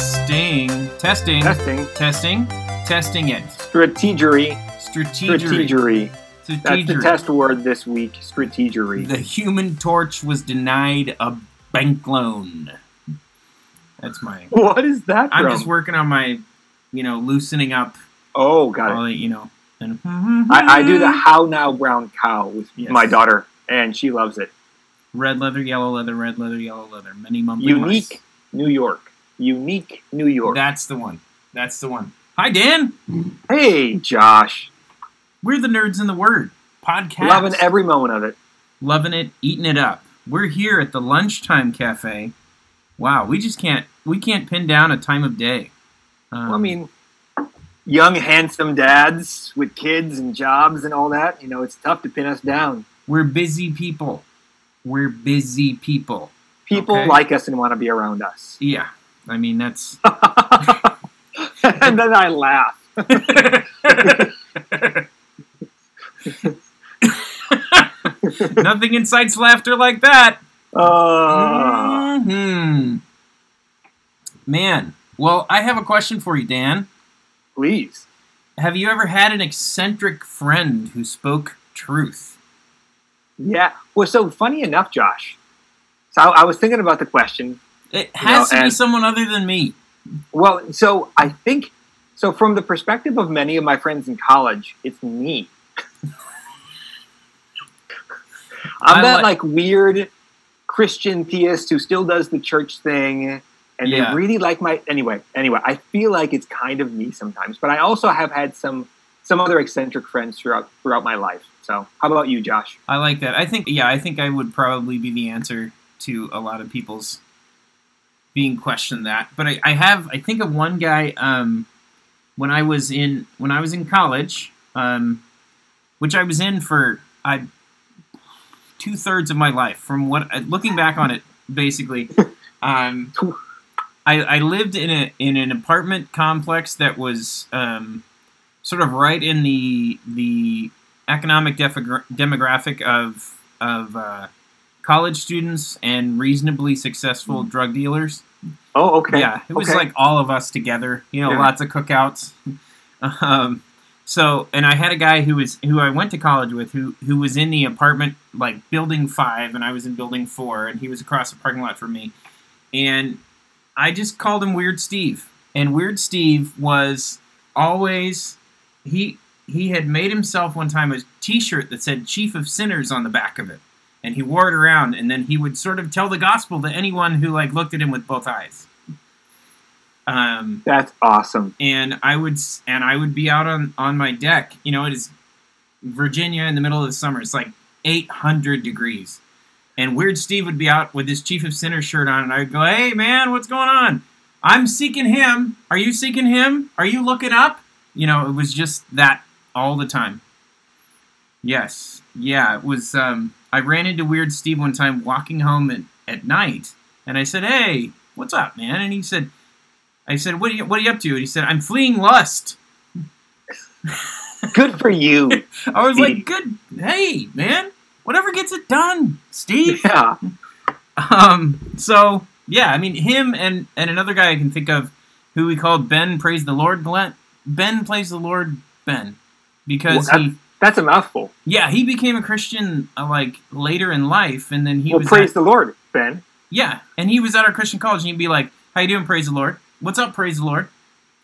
Testing. Testing. Testing. Testing. Testing it. Strategery. Strategery. Strategery. That's the test word this week. Strategery. The Human Torch was denied a bank loan. That's my. What is that I'm from? just working on my, you know, loosening up. oh, got it. The, you know. And I, I do the How Now Brown Cow with Yes. my daughter, and she loves it. red leather, yellow leather, red leather, yellow leather. Many mumbling Unique mice. New York. Unique New York. That's the one. That's the one. Hi, Dan. hey, Josh. We're the nerds in the word podcast. Loving every moment of it. loving it, eating it up. We're here at the lunchtime cafe. Wow, we just can't we can't pin down a time of day. Um, Well, I mean, young, handsome dads with kids and jobs and all that, you know, it's tough to pin us down. we're busy people. We're busy people. People Okay. like us and want to be around us. Yeah, I mean that's and then I laugh. nothing incites laughter like that. Uh, hmm Man, well, I have a question for you, Dan. please. Have you ever had an eccentric friend who spoke truth? Yeah. Well, so funny enough, Josh. So I, I was thinking about the question. It has know, to be someone other than me. Well, so I think, so from the perspective of many of my friends in college, it's me. I'm I that like- like weird Christian theist who still does the church thing, and Yeah. they really like my anyway. Anyway, I feel like it's kind of me sometimes, but I also have had some some other eccentric friends throughout throughout my life. So, how about you, Josh? I like that. I think, yeah, I think I would probably be the answer to a lot of people's being questioned that. But I, I have, I think of one guy um, when I was in when I was in college, um, which I was in for I two thirds of my life. From what looking back on it, basically, um, I, I lived in a in an apartment complex that was um, sort of right in the the economic demographic of of uh, college students and reasonably successful drug dealers. Oh, okay. Yeah, it was Okay. like all of us together. You know, Yeah. lots of cookouts. Um, so, and I had a guy who was who I went to college with who who was in the apartment like building five, and I was in building four, and he was across the parking lot from me, and I just called him Weird Steve. And Weird Steve was always he he had made himself one time a T-shirt that said "Chief of Sinners" on the back of it, and he wore it around, and then he would sort of tell the gospel to anyone who like looked at him with both eyes. Um, That's awesome. and I would and I would be out on on my deck. You know, it is Virginia in the middle of the summer. It's like 800 degrees, and Weird Steve would be out with his Chief of Sinners shirt on, and I would go, "Hey, man, what's going on? I'm seeking him. Are you seeking him? Are you looking up?" You know, it was just that all the time. Yes, yeah, it was. Um, I ran into Weird Steve one time walking home at, at night, and I said, "Hey, what's up, man?" And he said. I said, "What are you What are you up to?" And he said, "I'm fleeing lust." Good for you. I was Steve. like, "Good, hey man, whatever gets it done, Steve." yeah. Um, so yeah, I mean him and and another guy I can think of who we called Ben. Praise the Lord, Glenn. Ben plays the Lord, Ben, because Well, he That's a mouthful. yeah he became a Christian uh, like later in life, and then he well, was praise at- the Lord, Ben. yeah, and he was at our Christian college, and he'd be like, "How you doing? Praise the Lord. What's up? Praise the Lord.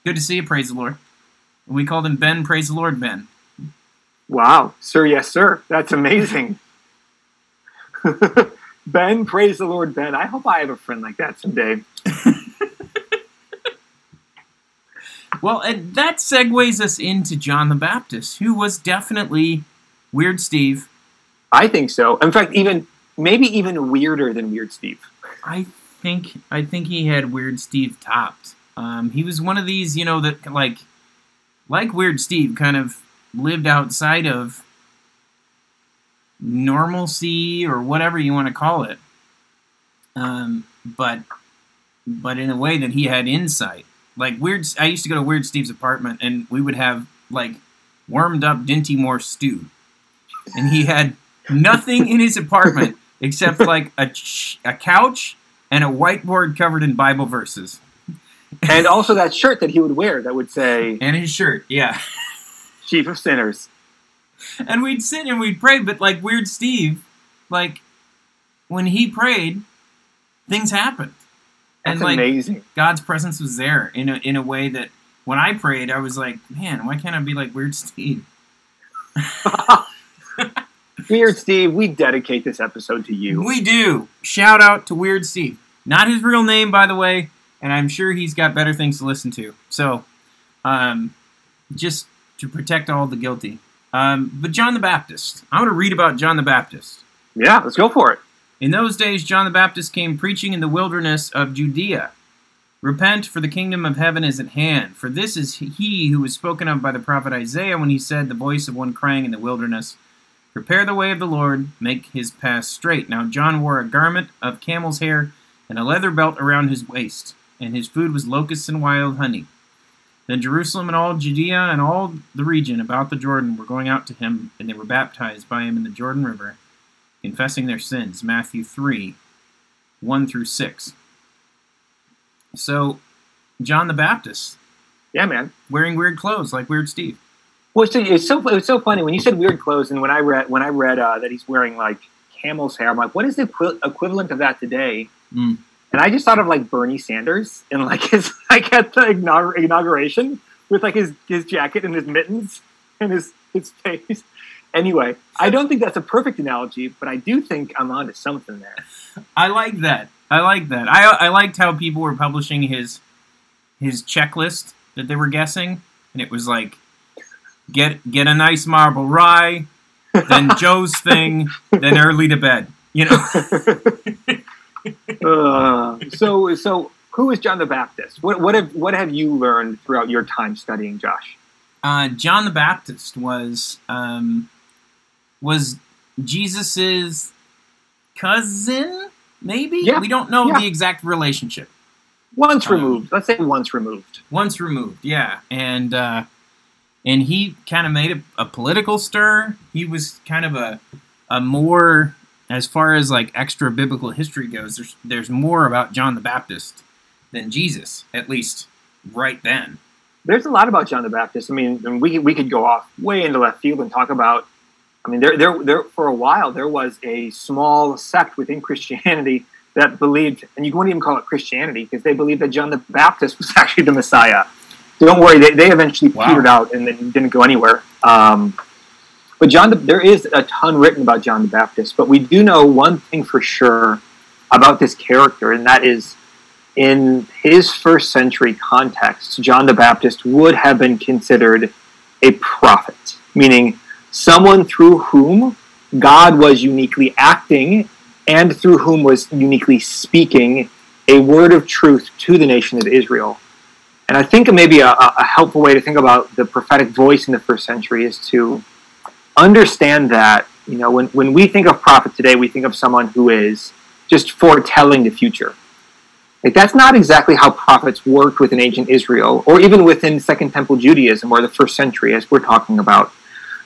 Good to see you. Praise the Lord." And we called him Ben. Praise the Lord, Ben. Wow, sir, yes, sir. That's amazing. ben, praise the Lord, Ben. I hope I have a friend like that someday. Well, and that segues us into John the Baptist, who was definitely Weird Steve. I think so. In fact, even maybe even weirder than Weird Steve. I think I think he had Weird Steve topped. Um, he was one of these, you know, that like like Weird Steve kind of lived outside of normalcy or whatever you want to call it. Um, but but in a way that he had insight. Like weird I used to go to Weird Steve's apartment and we would have like warmed up Dinty Moore stew. And he had nothing in his apartment except like a, ch- a couch and a whiteboard covered in Bible verses. and also that shirt that he would wear that would say and his shirt, yeah. "Chief of Sinners." And we'd sit and we'd pray, but like Weird Steve, like when he prayed, things happened. That's and like amazing. God's presence was there in a in a way that when I prayed, I was like, man, why can't I be like Weird Steve? Weird Steve, we dedicate this episode to you. We do. Shout out to Weird Steve. Not his real name, by the way, and I'm sure he's got better things to listen to. So, um, just to protect all the guilty. Um, but John the Baptist. I'm going to read about John the Baptist. Yeah, let's go for it. In those days, John the Baptist came preaching in the wilderness of Judea. Repent, for the kingdom of heaven is at hand. For this is he who was spoken of by the prophet Isaiah when he said, The voice of one crying in the wilderness, Prepare the way of the Lord, make his path straight. Now John wore a garment of camel's hair and a leather belt around his waist, and his food was locusts and wild honey. Then Jerusalem and all Judea and all the region about the Jordan were going out to him, and they were baptized by him in the Jordan River, confessing their sins. Matthew 3 1 through 6. So, John the Baptist, Yeah, man. wearing weird clothes like Weird Steve. Well, it's, it's so it's so funny when you said weird clothes, and when I read when I read uh, that he's wearing like camel's hair, I'm like, what is the equi- equivalent of that today? Mm. And I just thought of like Bernie Sanders and like his like at the inaugur- inauguration with like his his jacket and his mittens and his his face. Anyway, I don't think that's a perfect analogy, but I do think I'm onto something there. I like that. I like that. I I liked how people were publishing his his checklist that they were guessing, and it was like get get a nice marble rye, then Joe's thing, then early to bed. You know, Uh, so so who is John the Baptist? What what have what have you learned throughout your time studying Josh? uh, John the Baptist was um, was Jesus's cousin. Maybe Yeah. we don't know Yeah. the exact relationship. Once Um, removed. Let's say once removed. once removed yeah and uh and he kind of made a, a political stir he was kind of a a more as far as like extra biblical history goes there's there's more about john the baptist than jesus at least right then There's a lot about John the Baptist. I mean, we we could go off way into left field and talk about. I mean, there there there for a while there was a small sect within Christianity that believed, and you wouldn't even call it Christianity because they believed that John the Baptist was actually the Messiah. So don't worry, they, they eventually Wow. petered out and then didn't go anywhere. Um, but John, the, there is a ton written about John the Baptist, but we do know one thing for sure about this character, and that is in his first century context, John the Baptist would have been considered a prophet, meaning someone through whom God was uniquely acting and through whom was uniquely speaking a word of truth to the nation of Israel. And I think maybe a, a helpful way to think about the prophetic voice in the first century is to understand that, you know, when, when we think of prophet today, we think of someone who is just foretelling the future. Like that's not exactly how prophets worked within ancient Israel, or even within Second Temple Judaism or the first century, as we're talking about.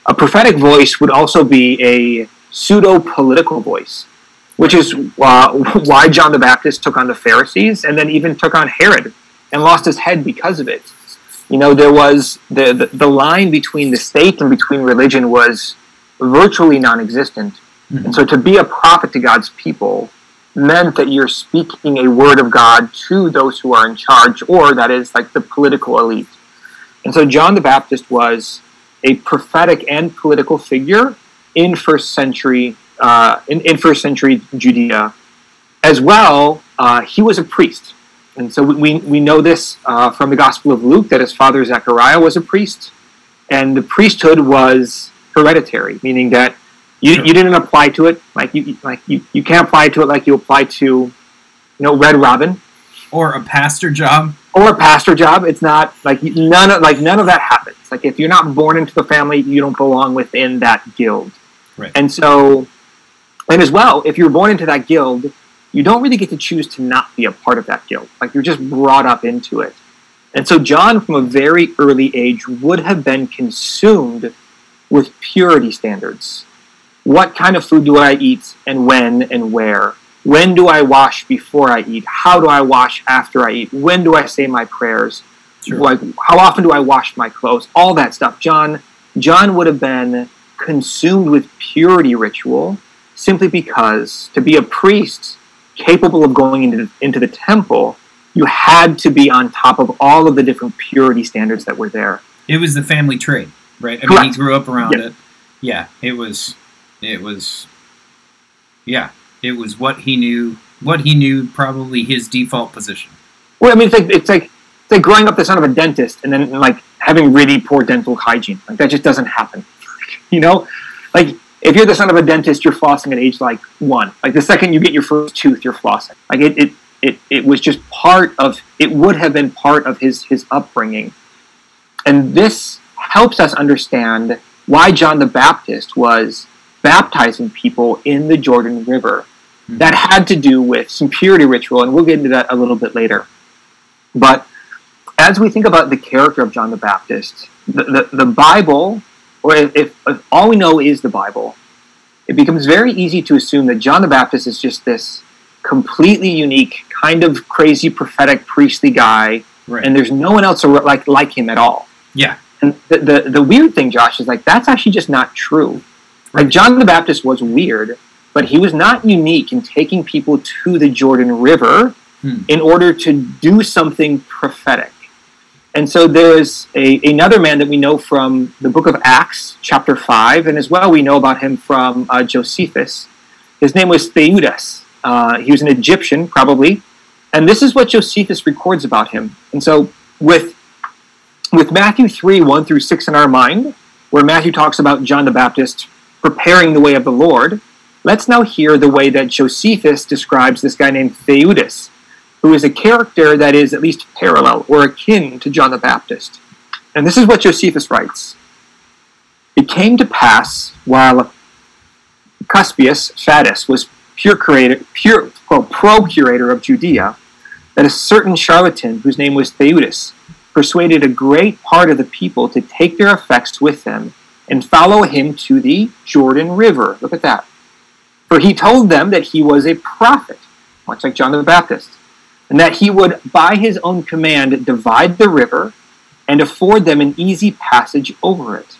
A prophetic voice would also be a pseudo political voice, which is uh, why John the Baptist took on the Pharisees and then even took on Herod and lost his head because of it. You know, there was the, the, the line between the state and between religion was virtually non existent. Mhm. And so to be a prophet to God's people meant that you're speaking a word of God to those who are in charge, or that is like the political elite. And so John the Baptist was a prophetic and political figure in first century uh, in, in first century Judea. As well, uh, he was a priest. And so we, we know this uh, from the Gospel of Luke that his father Zechariah was a priest, and the priesthood was hereditary, meaning that you, you didn't apply to it like you like you, you can't apply to it like you apply to you know Red Robin or a pastor job or a pastor job. It's not like none of like none of that happens. Like if you're not born into the family, you don't belong within that guild. Right. And so, and as well, if you're born into that guild, you don't really get to choose to not be a part of that guild. Like you're just brought up into it. And so John, from a very early age, would have been consumed with purity standards. What kind of food do I eat, and when, and where? When do I wash before I eat? How do I wash after I eat? When do I say my prayers? Sure. Like how often do I wash my clothes? All that stuff. John John would have been consumed with purity ritual simply because to be a priest capable of going into into the temple, you had to be on top of all of the different purity standards that were there. It was the family trade, right? I mean, he grew up around Yeah. it. Yeah, it was, it was, yeah, it was what he knew. What he knew, probably his default position. Well, I mean, it's like it's like it's like growing up the son of a dentist and then like having really poor dental hygiene. Like that just doesn't happen. You know, like if you're the son of a dentist, you're flossing at age like one. Like the second you get your first tooth, you're flossing. Like it it it, it was just part of it would have been part of his his upbringing, and this helps us understand why John the Baptist was baptizing people in the Jordan River hmm. that had to do with some purity ritual, and we'll get into that a little bit later. But as we think about the character of John the Baptist, the, the, the Bible, or if, if, if all we know is the Bible, it becomes very easy to assume that John the Baptist is just this completely unique, kind of crazy prophetic priestly guy, Right. and there's no one else like like him at all. yeah. And the, the, the weird thing, Josh, is like that's actually just not true. Like John the Baptist was weird, but he was not unique in taking people to the Jordan River Hmm. in order to do something prophetic. And so there is a, another man that we know from the book of Acts, chapter 5, and as well we know about him from uh, Josephus. His name was Theudas. Uh, he was an Egyptian, probably. And this is what Josephus records about him. And so with with Matthew 3, 1 through 6 in our mind, where Matthew talks about John the Baptist preparing the way of the Lord, let's now hear the way that Josephus describes this guy named Theudas, who is a character that is at least parallel or akin to John the Baptist. And this is what Josephus writes It came to pass while Cuspius Fadus was pure curator, pure, well, procurator of Judea, that a certain charlatan whose name was Theudas persuaded a great part of the people to take their effects with them and follow him to the Jordan River. Look at that. For he told them that he was a prophet, much like John the Baptist, and that he would, by his own command, divide the river and afford them an easy passage over it.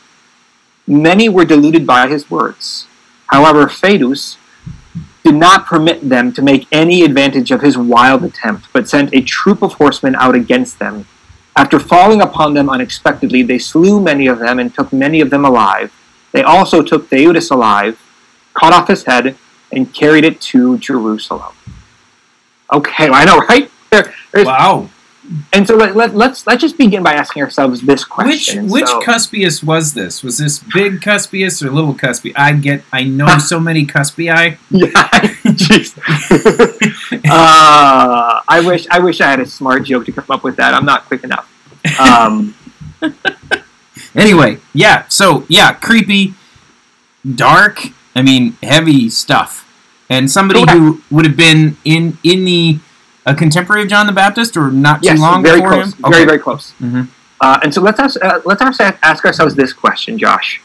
Many were deluded by his words. However, Fadus did not permit them to make any advantage of his wild attempt, but sent a troop of horsemen out against them. After falling upon them unexpectedly, they slew many of them and took many of them alive. They also took Theudas alive, cut off his head, and carried it to Jerusalem. Okay, I know, right? There, Wow. And so let, let, let's let's just begin by asking ourselves this question. which So- Cuspius was this? Was this big Cuspius or little Cuspius? I get. I know so many Cuspii. Yeah, uh, I wish I wish I had a smart joke to come up with that. I'm not quick enough. Um, Anyway, yeah. So yeah, creepy, dark. I mean, heavy stuff. And somebody who would have been in in the a contemporary of John the Baptist, or not too yes, long very before close. him. Very very close. Mhm. Uh, and so let's ask uh, let's ask, ourselves this question, Josh.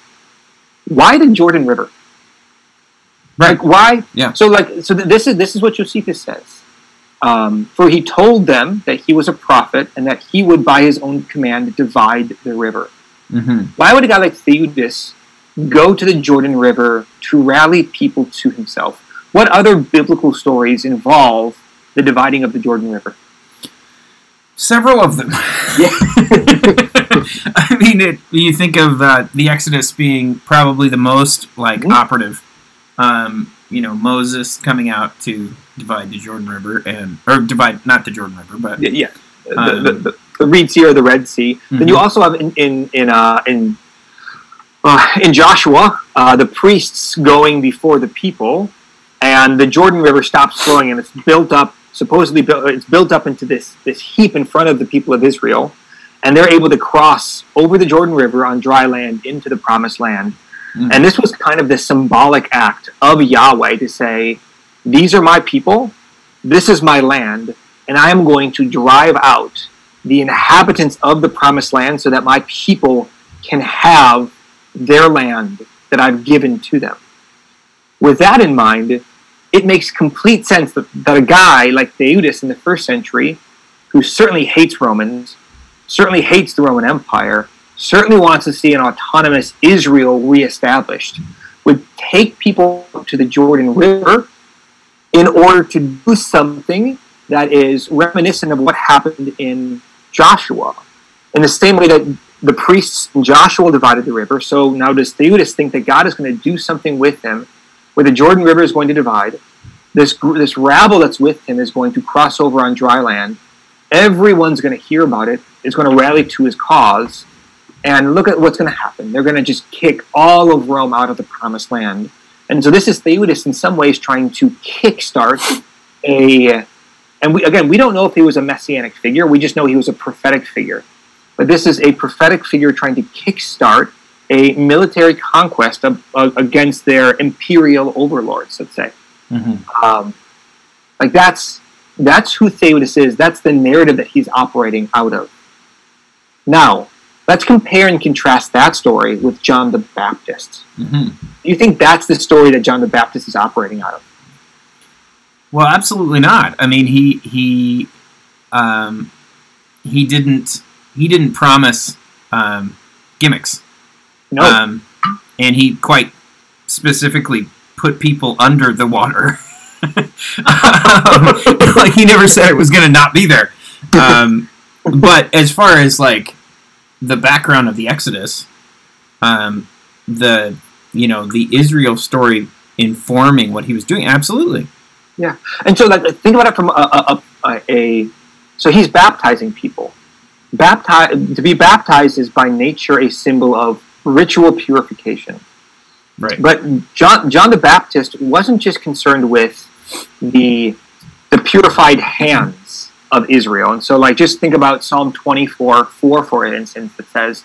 Why the Jordan River? Like why? Yeah. So like so th- this is this is what Josephus says. Um, for he told them that he was a prophet and that he would, by his own command, divide the river. hmm Why would a guy like Theudas go to the Jordan River to rally people to himself? What other biblical stories involve the dividing of the Jordan River? Several of them. Yeah. I mean, it, you think of uh, the Exodus being probably the most like Mhm. operative. Um, you know, Moses coming out to divide the Jordan River and or divide not the Jordan River, but Yeah, yeah. The, Um, the, the, the Reed Sea or the Red Sea. Then you Mhm. also have in in in uh, in, uh, in Joshua uh, the priests going before the people, and the Jordan River stops flowing, and it's built up supposedly built, it's built up into this this heap in front of the people of Israel, and they're able to cross over the Jordan River on dry land into the Promised Land. Mhm. And this was kind of the symbolic act of Yahweh to say, "These are my people, this is my land, and I am going to drive out the inhabitants of the promised land so that my people can have their land that I've given to them. With that in mind, it makes complete sense that, that a guy like Theudas in the first century, who certainly hates Romans, certainly hates the Roman Empire, certainly wants to see an autonomous Israel reestablished, would take people to the Jordan River in order to do something that is reminiscent of what happened in Joshua. In the same way that the priests in Joshua divided the river, so now does Theudas think that God is going to do something with him where the Jordan River is going to divide. This, this rabble that's with him is going to cross over on dry land. Everyone's going to hear about it, is going to rally to his cause. And look at what's going to happen. They're going to just kick all of Rome out of the promised land. And so this is Theudas in some ways trying to kickstart a. And we, again, we don't know if he was a messianic figure. We just know he was a prophetic figure. But this is a prophetic figure trying to kickstart a military conquest of, uh, against their imperial overlords, let's say. Mm-hmm. Um, like that's that's who Theudas is. That's the narrative that he's operating out of. Now, let's compare and contrast that story with John the Baptist. Mm-hmm. Do you think that's the story that John the Baptist is operating out of? Well, absolutely not. I mean, he he um, he didn't he didn't promise um, gimmicks. No. Um, and he quite specifically put people under the water. um, like he never said it was going to not be there. Um, but as far as like the background of the Exodus, um, the you know the Israel story informing what he was doing, absolutely. Yeah, and so like think about it from a, a, a, a so he's baptizing people. Baptize to be baptized is by nature a symbol of ritual purification. Right. But John, John the Baptist wasn't just concerned with the the purified hands of Israel. And so, like, just think about Psalm 24 4, for instance, that says,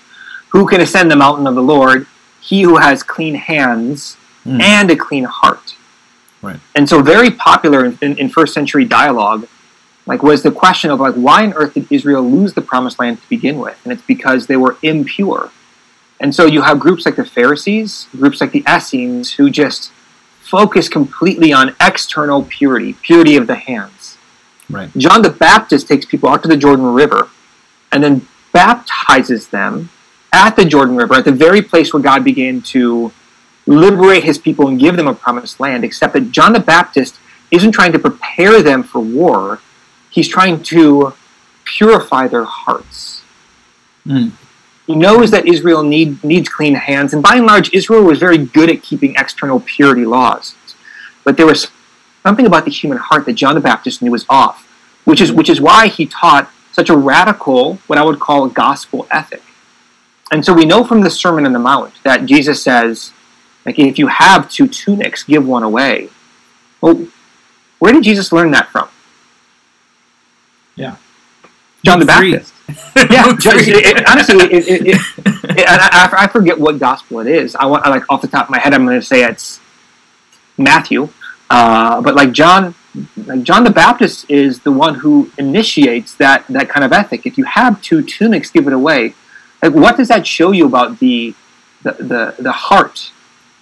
Who can ascend the mountain of the Lord? He who has clean hands mm. and a clean heart. Right. And so, very popular in, in, in first century dialogue like was the question of like why on earth did Israel lose the promised land to begin with? And it's because they were impure. And so you have groups like the Pharisees, groups like the Essenes, who just focus completely on external purity, purity of the hands. Right. John the Baptist takes people out to the Jordan River and then baptizes them at the Jordan River, at the very place where God began to liberate his people and give them a promised land, except that John the Baptist isn't trying to prepare them for war, he's trying to purify their hearts. Mm. He knows that Israel need, needs clean hands, and by and large, Israel was very good at keeping external purity laws. But there was something about the human heart that John the Baptist knew was off, which is, which is why he taught such a radical, what I would call a gospel ethic. And so we know from the Sermon on the Mount that Jesus says, like, if you have two tunics, give one away. Well, where did Jesus learn that from? Yeah. John the Baptist. Yeah, it, honestly, it, it, I, I, forget what gospel it is. I want, like off the top of my head, I'm going to say it's Matthew. Uh, but like John, like John the Baptist is the one who initiates that that kind of ethic. If you have two tunics, give it away. Like, what does that show you about the the the, the heart,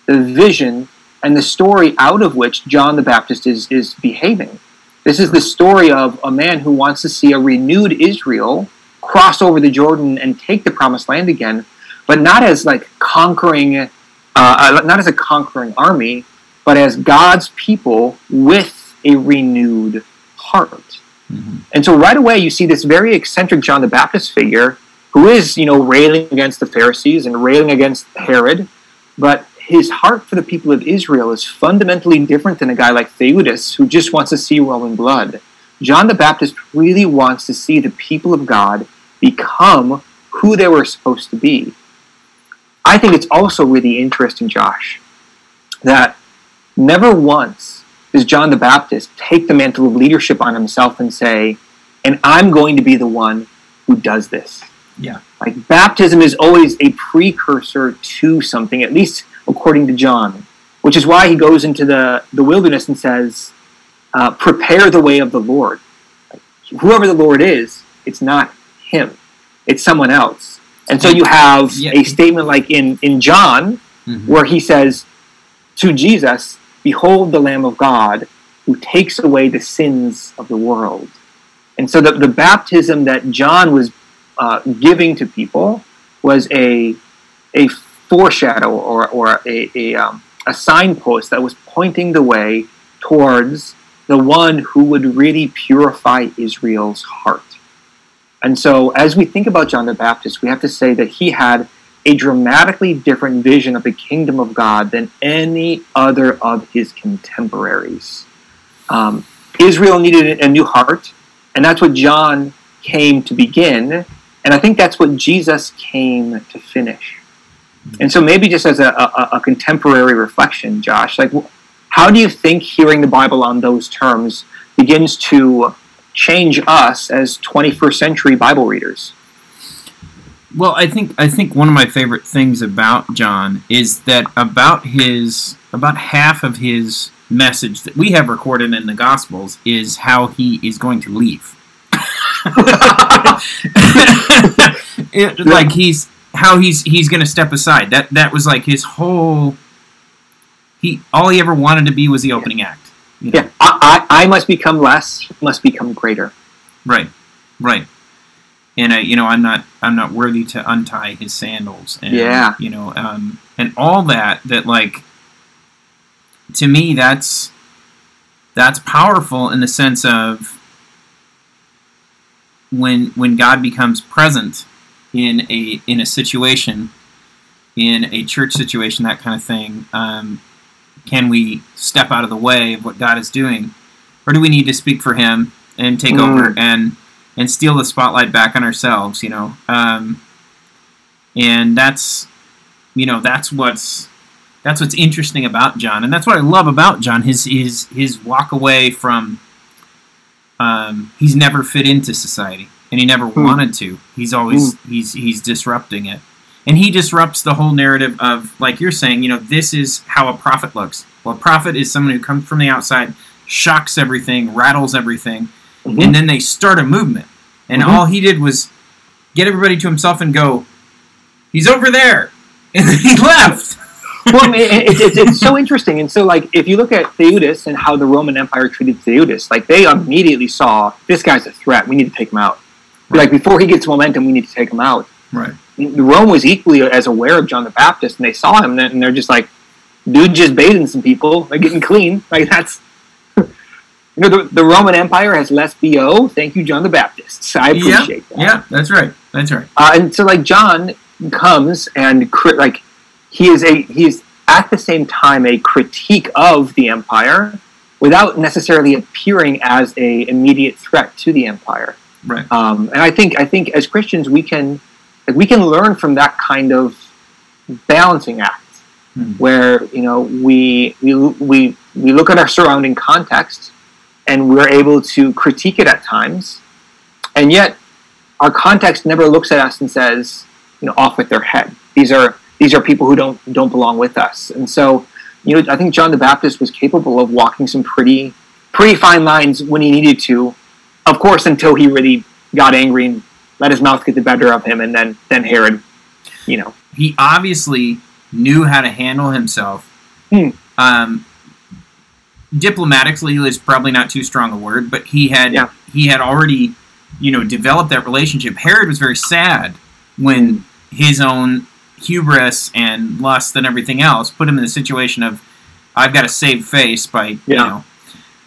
the vision, and the story out of which John the Baptist is is behaving? This is the story of a man who wants to see a renewed Israel cross over the Jordan and take the promised land again, but not as like conquering, uh, uh, not as a conquering army, but as God's people with a renewed heart. Mm-hmm. And so right away you see this very eccentric John the Baptist figure who is, you know, railing against the Pharisees and railing against Herod, but his heart for the people of Israel is fundamentally different than a guy like Theudas who just wants to see Roman blood. John the Baptist really wants to see the people of God become who they were supposed to be. I think it's also really interesting, Josh, that never once does John the Baptist take the mantle of leadership on himself and say, and I'm going to be the one who does this. Yeah. Like baptism is always a precursor to something, at least according to John, which is why he goes into the, the wilderness and says, uh, Prepare the way of the Lord. Like, whoever the Lord is, it's not him, it's someone else. And so you have yeah. a statement like in, in John, mm-hmm. where he says to Jesus, Behold the Lamb of God who takes away the sins of the world. And so the, the baptism that John was uh, giving to people was a, a foreshadow or, or a, a, um, a signpost that was pointing the way towards the one who would really purify Israel's heart. And so, as we think about John the Baptist, we have to say that he had a dramatically different vision of the kingdom of God than any other of his contemporaries. Um, Israel needed a new heart, and that's what John came to begin, and I think that's what Jesus came to finish. And so, maybe just as a, a, a contemporary reflection, Josh, like, how do you think hearing the Bible on those terms begins to change us as 21st century Bible readers? Well, I think I think one of my favorite things about John is that about his about half of his message that we have recorded in the Gospels is how he is going to leave. it, like he's how he's he's going to step aside. That that was like his whole. He all he ever wanted to be was the opening act. You know? Yeah, I, I, must become less, must become greater. Right, right. And I, you know, I'm not, I'm not worthy to untie his sandals. And, yeah. You know, um, and all that. That like, to me, that's that's powerful in the sense of when when God becomes present in a in a situation, in a church situation, that kind of thing. Um, can we step out of the way of what God is doing, or do we need to speak for Him and take mm. over and and steal the spotlight back on ourselves? You know, um, and that's you know that's what's that's what's interesting about John, and that's what I love about John. His his his walk away from um, he's never fit into society, and he never mm. wanted to. He's always mm. he's he's disrupting it and he disrupts the whole narrative of like you're saying you know this is how a prophet looks. Well a prophet is someone who comes from the outside shocks everything rattles everything mm-hmm. and then they start a movement. And mm-hmm. all he did was get everybody to himself and go he's over there. And then he left. Well it, it, it's so interesting. And so like if you look at theudas and how the roman empire treated theudas like they immediately saw this guy's a threat. We need to take him out. Right. like before he gets momentum we need to take him out. Right Rome was equally as aware of John the Baptist, and they saw him, and they're just like, dude, just bathing some people, like getting clean. Like that's, you know, the, the Roman Empire has less bo. Thank you, John the Baptist. I appreciate yeah, that. Yeah, that's right. That's right. Uh, and so, like John comes and like he is a he is at the same time a critique of the empire without necessarily appearing as a immediate threat to the empire. Right. Um, and I think I think as Christians we can like we can learn from that kind of balancing act hmm. where you know we, we we we look at our surrounding context and we're able to critique it at times. And yet our context never looks at us and says you know off with their head. These are these are people who don't don't belong with us. And so you know i think john the baptist was capable of walking some pretty pretty fine lines when he needed to of course until he really got angry and let his mouth get the better of him, and then then Herod, you know, he obviously knew how to handle himself. Hmm. Um, diplomatically is probably not too strong a word, but he had yeah. he had already, you know, developed that relationship. Herod was very sad when hmm. his own hubris and lust and everything else put him in the situation of I've got to save face by yeah. you know.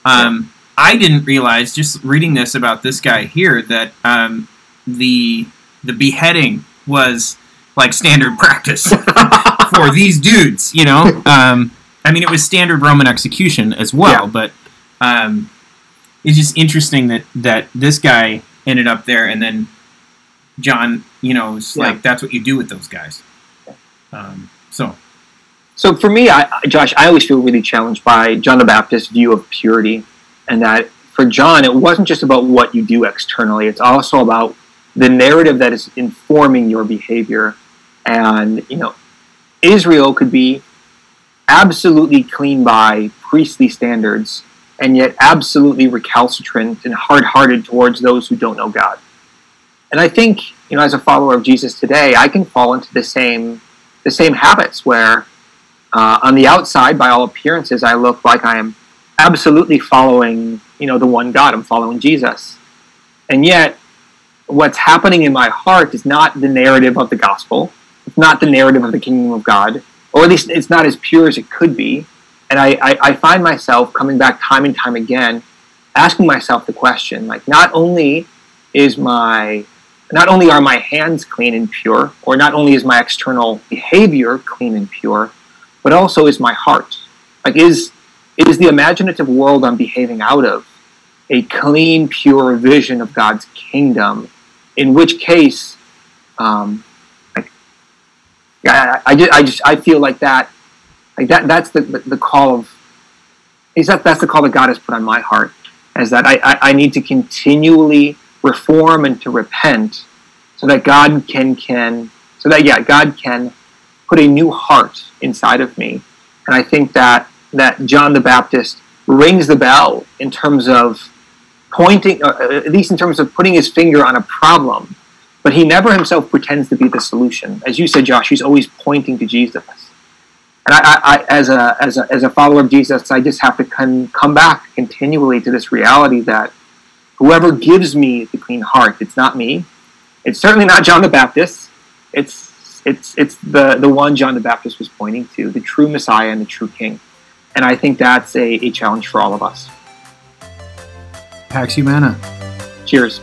Um, I didn't realize just reading this about this guy here that um, the the beheading was like standard practice for these dudes. You know, um, I mean, it was standard Roman execution as well, yeah. but um, it's just interesting that that this guy ended up there, and then John, you know, is yeah. like that's what you do with those guys. Um, so. So for me, I, Josh, I always feel really challenged by John the Baptist's view of purity, and that for John, it wasn't just about what you do externally; it's also about the narrative that is informing your behavior. And, you know, Israel could be absolutely clean by priestly standards and yet absolutely recalcitrant and hard hearted towards those who don't know God. And I think, you know, as a follower of Jesus today, I can fall into the same the same habits where uh, on the outside, by all appearances, I look like I am absolutely following, you know, the one God. I'm following Jesus. And yet, what's happening in my heart is not the narrative of the gospel. It's not the narrative of the kingdom of God, or at least it's not as pure as it could be. And I, I, I find myself coming back time and time again, asking myself the question, like, not only is my not only are my hands clean and pure, or not only is my external behavior clean and pure, but also is my heart. Like, is is the imaginative world I'm behaving out of a clean, pure vision of God's kingdom? In which case, um, like, I, I, just, I just I feel like that, like that that's the, the, the call of, is that that's the call that God has put on my heart, is that I, I, I need to continually reform and to repent so that God can can so that yeah God can put a new heart inside of me. And I think that that John the Baptist rings the bell in terms of pointing uh, uh, at least in terms of putting his finger on a problem but he never himself pretends to be the solution as you said Josh he's always pointing to Jesus and I, I, as a as a as a follower of Jesus I just have to come come back continually to this reality that whoever gives me the clean heart, it's not me. It's certainly not John the Baptist. It's it's it's the the one John the Baptist was pointing to, the true Messiah and the true King. And I think that's a, a challenge for all of us. Pax Humana. Cheers.